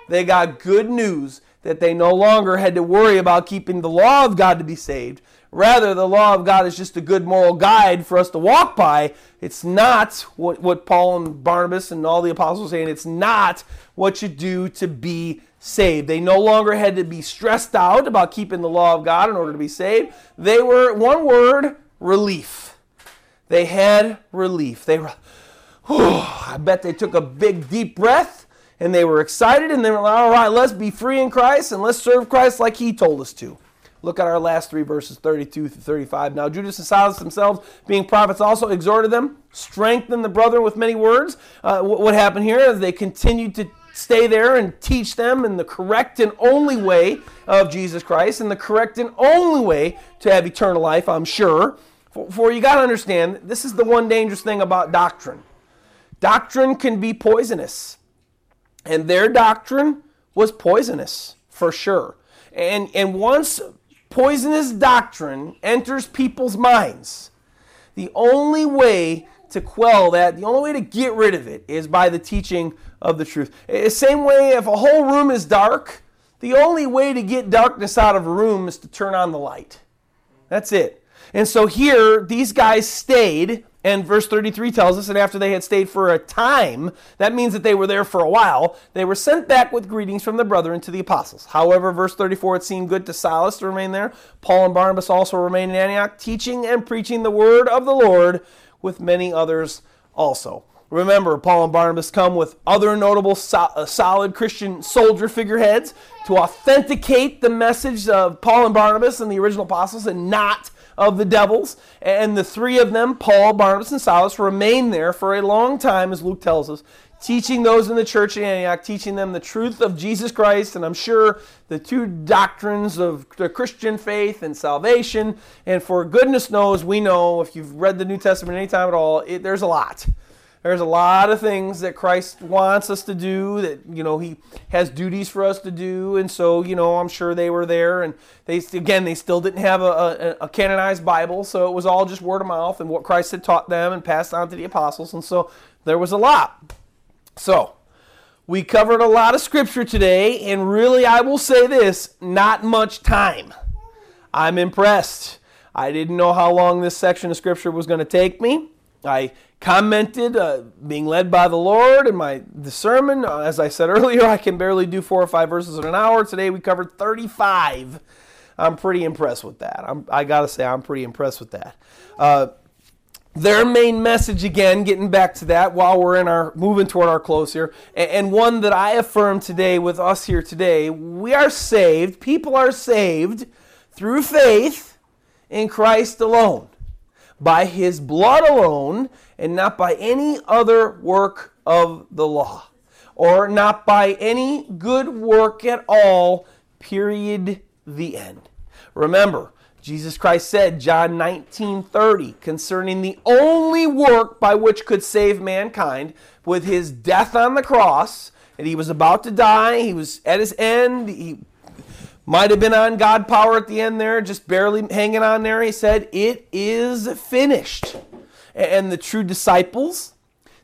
They got good news that they no longer had to worry about keeping the law of God to be saved, Rather, the law of God is just a good moral guide for us to walk by. It's not what, what Paul and Barnabas and all the apostles saying. It's not what you do to be saved. They no longer had to be stressed out about keeping the law of God in order to be saved. They were, one word, relief. They had relief. They were, I bet they took a big, deep breath and they were excited and they were like, all right, let's be free in Christ and let's serve Christ like He told us to. Look at our last three verses, 32 through 35. Now Judas and Silas themselves, being prophets, also exhorted them, strengthened the brethren with many words. Uh, what happened here is they continued to stay there and teach them in the correct and only way of Jesus Christ, and the correct and only way to have eternal life, I'm sure. For, for you got to understand, this is the one dangerous thing about doctrine. Doctrine can be poisonous. And their doctrine was poisonous, for sure. And, and once poisonous doctrine enters people's minds, the only way to quell that, the only way to get rid of it is by the teaching of the truth. The same way, if a whole room is dark, the only way to get darkness out of a room is to turn on the light. That's it. And so here, these guys stayed And verse 33 tells us and after they had stayed for a time, that means that they were there for a while, they were sent back with greetings from the brethren to the apostles. However, verse 34, it seemed good to Silas to remain there. Paul and Barnabas also remained in Antioch, teaching and preaching the word of the Lord with many others also. Remember, Paul and Barnabas come with other notable uh, solid Christian soldier figureheads to authenticate the message of Paul and Barnabas and the original apostles and not of the devils. And the three of them, Paul, Barnabas, and Silas, remained there for a long time, as Luke tells us, teaching those in the church in Antioch, teaching them the truth of Jesus Christ, and I'm sure the two doctrines of the Christian faith and salvation. And for goodness knows, we know, if you've read the New Testament any time at all, it, there's a lot. There's a lot of things that Christ wants us to do that, you know, he has duties for us to do. And so, you know, I'm sure they were there. And they, again, they still didn't have a, a, a canonized Bible. So it was all just word of mouth and what Christ had taught them and passed on to the apostles. And so there was a lot. So we covered a lot of scripture today. And really, I will say this not much time. I'm impressed. I didn't know how long this section of scripture was going to take me. I commented, uh, being led by the Lord in my the sermon. Uh, as I said earlier, I can barely do four or five verses in an hour. Today we covered 35. I'm pretty impressed with that. I'm, I got to say, I'm pretty impressed with that. Uh, their main message again, getting back to that while we're in our moving toward our close here, and, and one that I affirm today with us here today, we are saved. People are saved through faith in Christ alone by his blood alone and not by any other work of the law or not by any good work at all, period, the end. Remember, Jesus Christ said, John 19 30, concerning the only work by which could save mankind, with his death on the cross, and he was about to die, he was at his end, he might have been on God power at the end there, just barely hanging on there. He said, It is finished. And the true disciples,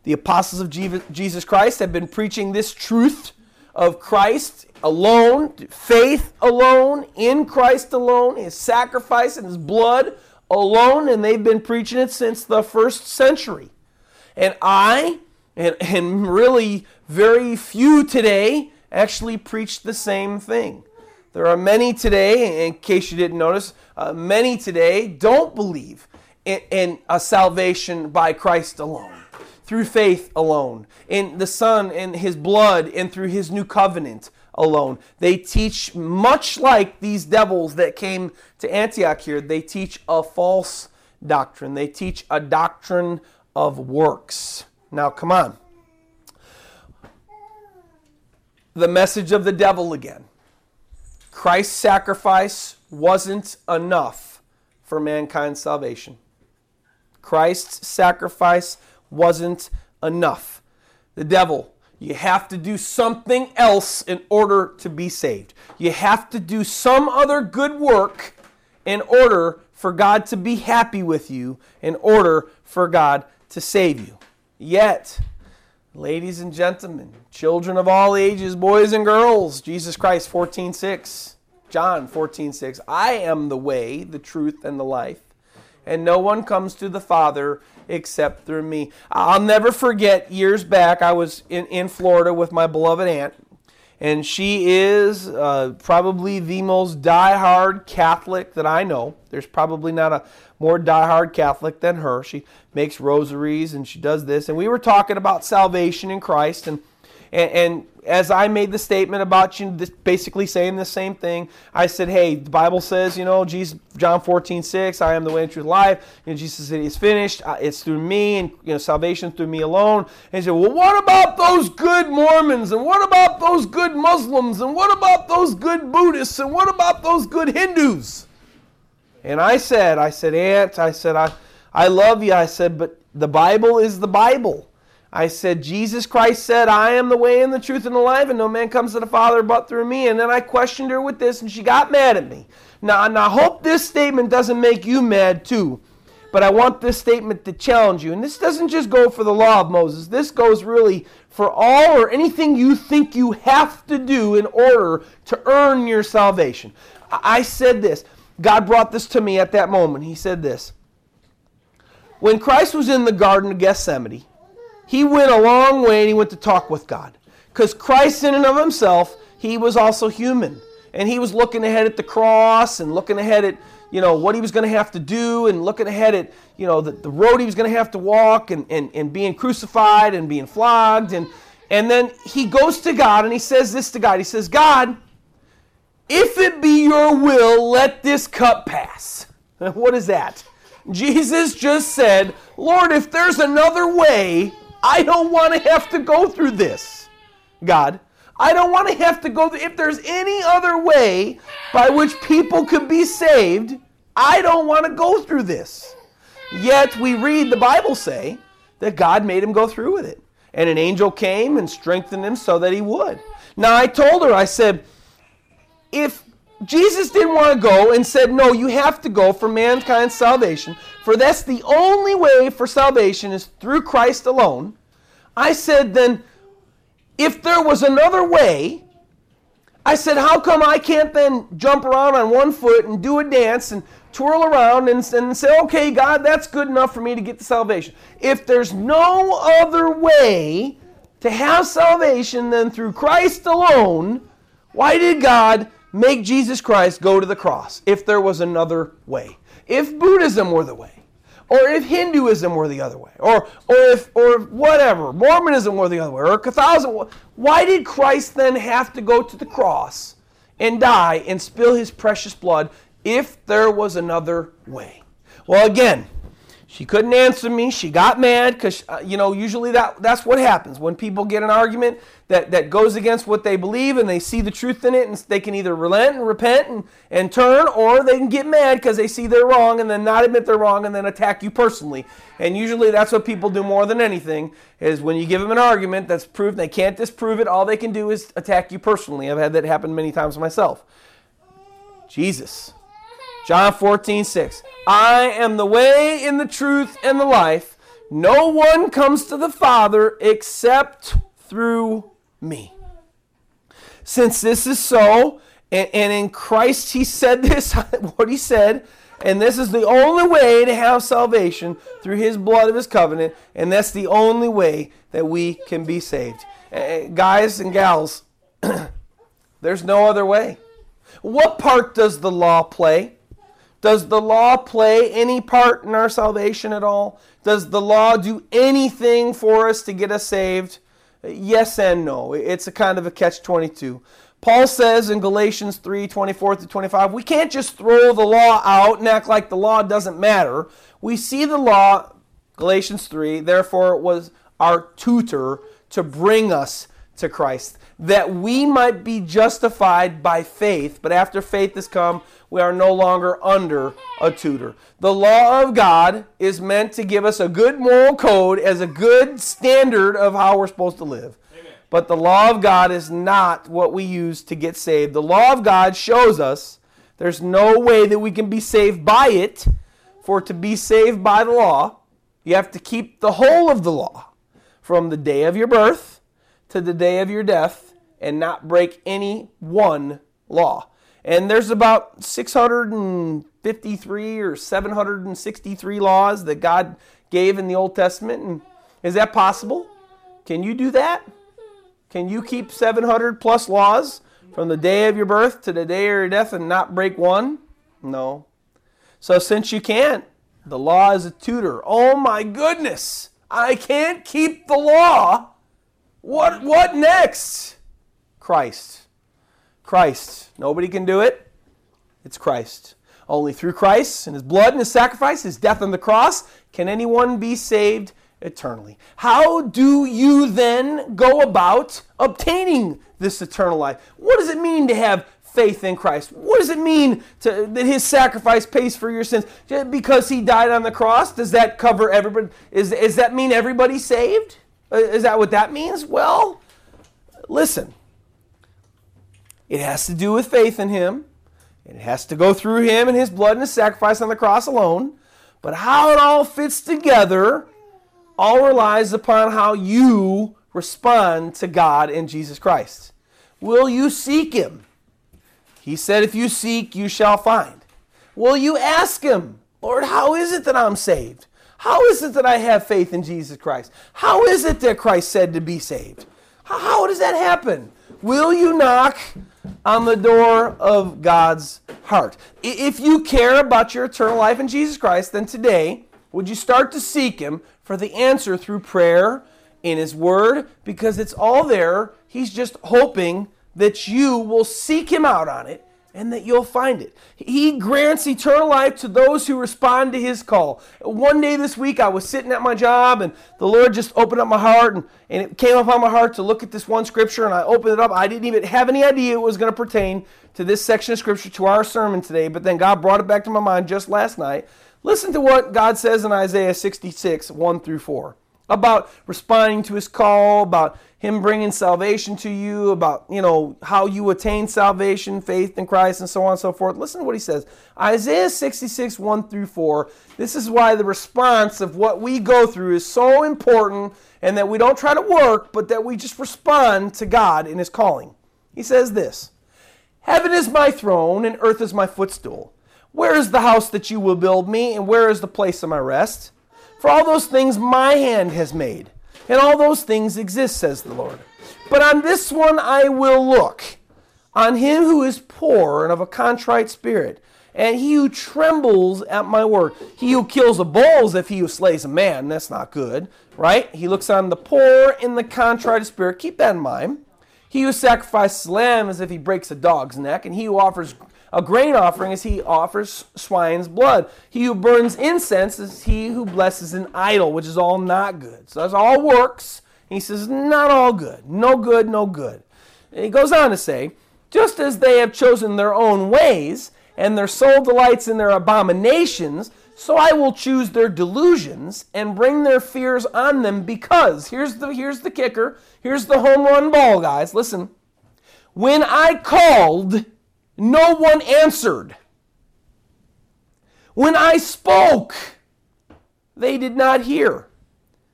the apostles of Jesus Christ, have been preaching this truth of Christ alone, faith alone, in Christ alone, his sacrifice and his blood alone, and they've been preaching it since the first century. And I, and, and really very few today, actually preach the same thing. There are many today, in case you didn't notice, uh, many today don't believe in, in a salvation by Christ alone, through faith alone, in the Son and His blood, and through His new covenant alone. They teach, much like these devils that came to Antioch here, they teach a false doctrine. They teach a doctrine of works. Now, come on. The message of the devil again. Christ's sacrifice wasn't enough for mankind's salvation. Christ's sacrifice wasn't enough. The devil, you have to do something else in order to be saved. You have to do some other good work in order for God to be happy with you, in order for God to save you. Yet, Ladies and gentlemen, children of all ages, boys and girls, Jesus Christ 14:6, John 14:6, I am the way, the truth and the life, and no one comes to the Father except through me. I'll never forget years back I was in, in Florida with my beloved aunt and she is uh, probably the most die-hard Catholic that I know. There's probably not a more die-hard Catholic than her. She makes rosaries and she does this. And we were talking about salvation in Christ, and and, and as I made the statement about you, basically saying the same thing, I said, hey, the Bible says, you know, Jesus, John 14, 6, I am the way, and truth, life. Know, Jesus said, it's finished. Uh, it's through me, and, you know, salvation through me alone. And he said, well, what about those good Mormons? And what about those good Muslims? And what about those good Buddhists? And what about those good Hindus? And I said, I said, Aunt, I said, I, I love you. I said, but the Bible is the Bible. I said, Jesus Christ said, I am the way and the truth and the life, and no man comes to the Father but through me. And then I questioned her with this, and she got mad at me. Now, and I hope this statement doesn't make you mad too, but I want this statement to challenge you. And this doesn't just go for the law of Moses, this goes really for all or anything you think you have to do in order to earn your salvation. I said this. God brought this to me at that moment. He said this when Christ was in the Garden of Gethsemane, he went a long way and he went to talk with God. Because Christ, in and of himself, he was also human. And he was looking ahead at the cross and looking ahead at, you know, what he was going to have to do and looking ahead at, you know, the, the road he was going to have to walk and, and, and being crucified and being flogged. And, and then he goes to God and he says this to God. He says, God, if it be your will, let this cup pass. What is that? Jesus just said, Lord, if there's another way, I don't want to have to go through this. God, I don't want to have to go through, if there's any other way by which people could be saved, I don't want to go through this. Yet we read the Bible say that God made him go through with it. And an angel came and strengthened him so that he would. Now I told her, I said, if Jesus didn't want to go and said, No, you have to go for mankind's salvation, for that's the only way for salvation is through Christ alone. I said, Then if there was another way, I said, How come I can't then jump around on one foot and do a dance and twirl around and, and say, Okay, God, that's good enough for me to get the salvation? If there's no other way to have salvation than through Christ alone, why did God? Make Jesus Christ go to the cross if there was another way. If Buddhism were the way, or if Hinduism were the other way, or or if or whatever, Mormonism were the other way, or Catholicism, why did Christ then have to go to the cross and die and spill his precious blood if there was another way? Well, again, she couldn't answer me. She got mad because, uh, you know, usually that, that's what happens when people get an argument that, that goes against what they believe and they see the truth in it and they can either relent and repent and, and turn or they can get mad because they see they're wrong and then not admit they're wrong and then attack you personally. And usually that's what people do more than anything is when you give them an argument that's proven they can't disprove it, all they can do is attack you personally. I've had that happen many times myself. Jesus. John 14, 6. I am the way and the truth and the life. No one comes to the Father except through me. Since this is so, and, and in Christ he said this, what he said, and this is the only way to have salvation through his blood of his covenant, and that's the only way that we can be saved. Uh, guys and gals, there's no other way. What part does the law play? Does the law play any part in our salvation at all? Does the law do anything for us to get us saved? Yes and no. It's a kind of a catch 22. Paul says in Galatians 3 24 to 25, we can't just throw the law out and act like the law doesn't matter. We see the law, Galatians 3, therefore it was our tutor to bring us to Christ, that we might be justified by faith. But after faith has come, we are no longer under a tutor. The law of God is meant to give us a good moral code as a good standard of how we're supposed to live. Amen. But the law of God is not what we use to get saved. The law of God shows us there's no way that we can be saved by it. For to be saved by the law, you have to keep the whole of the law from the day of your birth to the day of your death and not break any one law. And there's about 653 or 763 laws that God gave in the Old Testament. And is that possible? Can you do that? Can you keep 700 plus laws from the day of your birth to the day of your death and not break one? No. So since you can't, the law is a tutor. Oh my goodness! I can't keep the law. What what next? Christ. Christ. Nobody can do it. It's Christ. Only through Christ and his blood and his sacrifice, his death on the cross, can anyone be saved eternally. How do you then go about obtaining this eternal life? What does it mean to have faith in Christ? What does it mean to, that his sacrifice pays for your sins? Because he died on the cross, does that cover everybody? Is, does that mean everybody's saved? Uh, is that what that means? Well, listen. It has to do with faith in Him. It has to go through Him and His blood and His sacrifice on the cross alone. But how it all fits together all relies upon how you respond to God and Jesus Christ. Will you seek Him? He said, If you seek, you shall find. Will you ask Him, Lord, how is it that I'm saved? How is it that I have faith in Jesus Christ? How is it that Christ said to be saved? How does that happen? Will you knock on the door of God's heart? If you care about your eternal life in Jesus Christ, then today, would you start to seek Him for the answer through prayer in His Word? Because it's all there. He's just hoping that you will seek Him out on it and that you'll find it. He grants eternal life to those who respond to his call. One day this week, I was sitting at my job, and the Lord just opened up my heart, and, and it came upon my heart to look at this one scripture, and I opened it up. I didn't even have any idea it was going to pertain to this section of scripture, to our sermon today, but then God brought it back to my mind just last night. Listen to what God says in Isaiah 66, 1 through 4, about responding to his call, about him bringing salvation to you, about, you know, how you attain salvation, faith in Christ, and so on and so forth. Listen to what he says. Isaiah 66, 1 through 4. This is why the response of what we go through is so important and that we don't try to work, but that we just respond to God in his calling. He says this Heaven is my throne, and earth is my footstool. Where is the house that you will build me, and where is the place of my rest? For all those things my hand has made and all those things exist, says the Lord. But on this one I will look, on him who is poor and of a contrite spirit, and he who trembles at my word. He who kills a bull is if he who slays a man. That's not good, right? He looks on the poor in the contrite spirit. Keep that in mind. He who sacrifices lamb as if he breaks a dog's neck, and he who offers a grain offering is he offers swine's blood. He who burns incense is he who blesses an idol, which is all not good. So that's all works. He says, not all good. No good, no good. And he goes on to say, just as they have chosen their own ways, and their soul delights in their abominations, so I will choose their delusions and bring their fears on them because here's the here's the kicker. Here's the home run ball, guys. Listen. When I called, no one answered. When I spoke, they did not hear,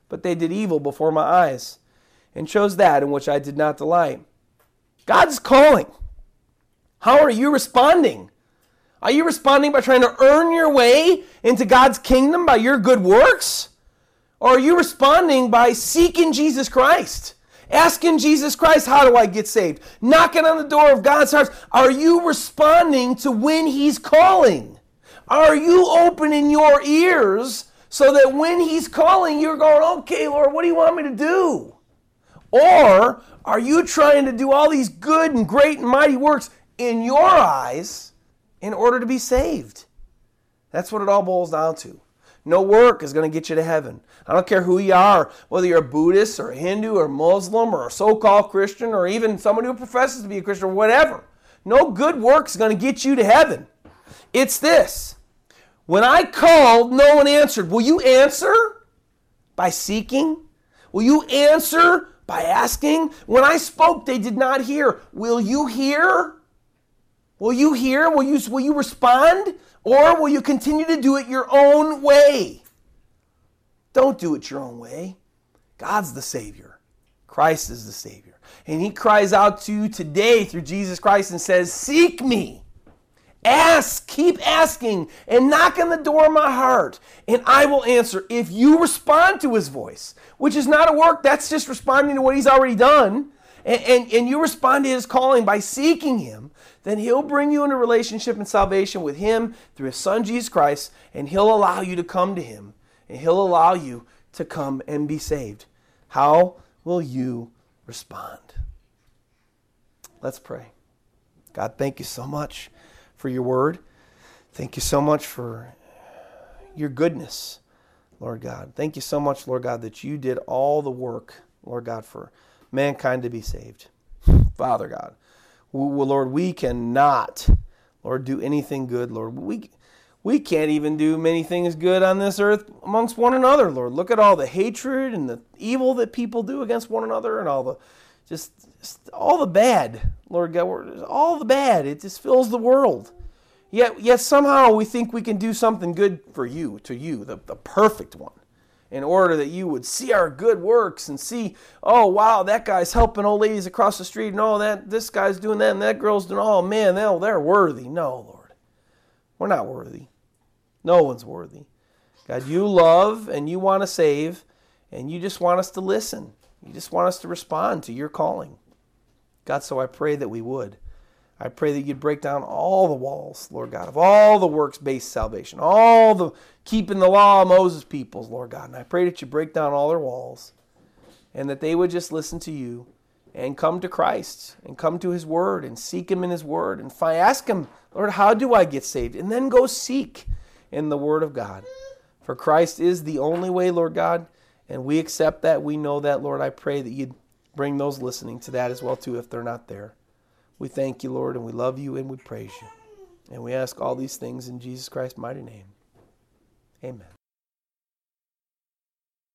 but they did evil before my eyes and chose that in which I did not delight. God's calling. How are you responding? Are you responding by trying to earn your way into God's kingdom by your good works? Or are you responding by seeking Jesus Christ? Asking Jesus Christ, how do I get saved? Knocking on the door of God's heart. Are you responding to when He's calling? Are you opening your ears so that when He's calling, you're going, okay, Lord, what do you want me to do? Or are you trying to do all these good and great and mighty works in your eyes in order to be saved? That's what it all boils down to. No work is going to get you to heaven. I don't care who you are, whether you're a Buddhist or a Hindu or Muslim or a so called Christian or even someone who professes to be a Christian or whatever. No good work is going to get you to heaven. It's this. When I called, no one answered. Will you answer by seeking? Will you answer by asking? When I spoke, they did not hear. Will you hear? Will you hear? Will you, will you respond? Or will you continue to do it your own way? Don't do it your own way. God's the Savior, Christ is the Savior. And He cries out to you today through Jesus Christ and says, Seek me. Ask, keep asking, and knock on the door of my heart, and I will answer. If you respond to his voice, which is not a work, that's just responding to what he's already done, and, and, and you respond to his calling by seeking him, then he'll bring you into relationship and salvation with him through his son Jesus Christ, and he'll allow you to come to him, and he'll allow you to come and be saved. How will you respond? Let's pray. God, thank you so much for your word. Thank you so much for your goodness, Lord God. Thank you so much, Lord God, that you did all the work, Lord God, for mankind to be saved. Father God, Lord, we cannot, Lord, do anything good, Lord. We, we can't even do many things good on this earth amongst one another, Lord. Look at all the hatred and the evil that people do against one another and all the just, just all the bad, Lord God, all the bad. It just fills the world. Yet, yet somehow we think we can do something good for you, to you, the, the perfect one in order that you would see our good works and see, oh wow, that guy's helping old ladies across the street, and oh that this guy's doing that, and that girl's doing, oh man, they're, they're worthy. No, Lord, we're not worthy. No one's worthy. God, you love and you want to save, and you just want us to listen. You just want us to respond to your calling. God, so I pray that we would. I pray that you'd break down all the walls, Lord God, of all the works based salvation, all the keeping the law of Moses peoples, Lord God. And I pray that you break down all their walls and that they would just listen to you and come to Christ and come to his word and seek him in his word and find, ask him, Lord, how do I get saved? And then go seek in the word of God. For Christ is the only way, Lord God, and we accept that. We know that, Lord. I pray that you'd bring those listening to that as well too if they're not there. We thank you, Lord, and we love you and we praise you. And we ask all these things in Jesus Christ's mighty name. Amen.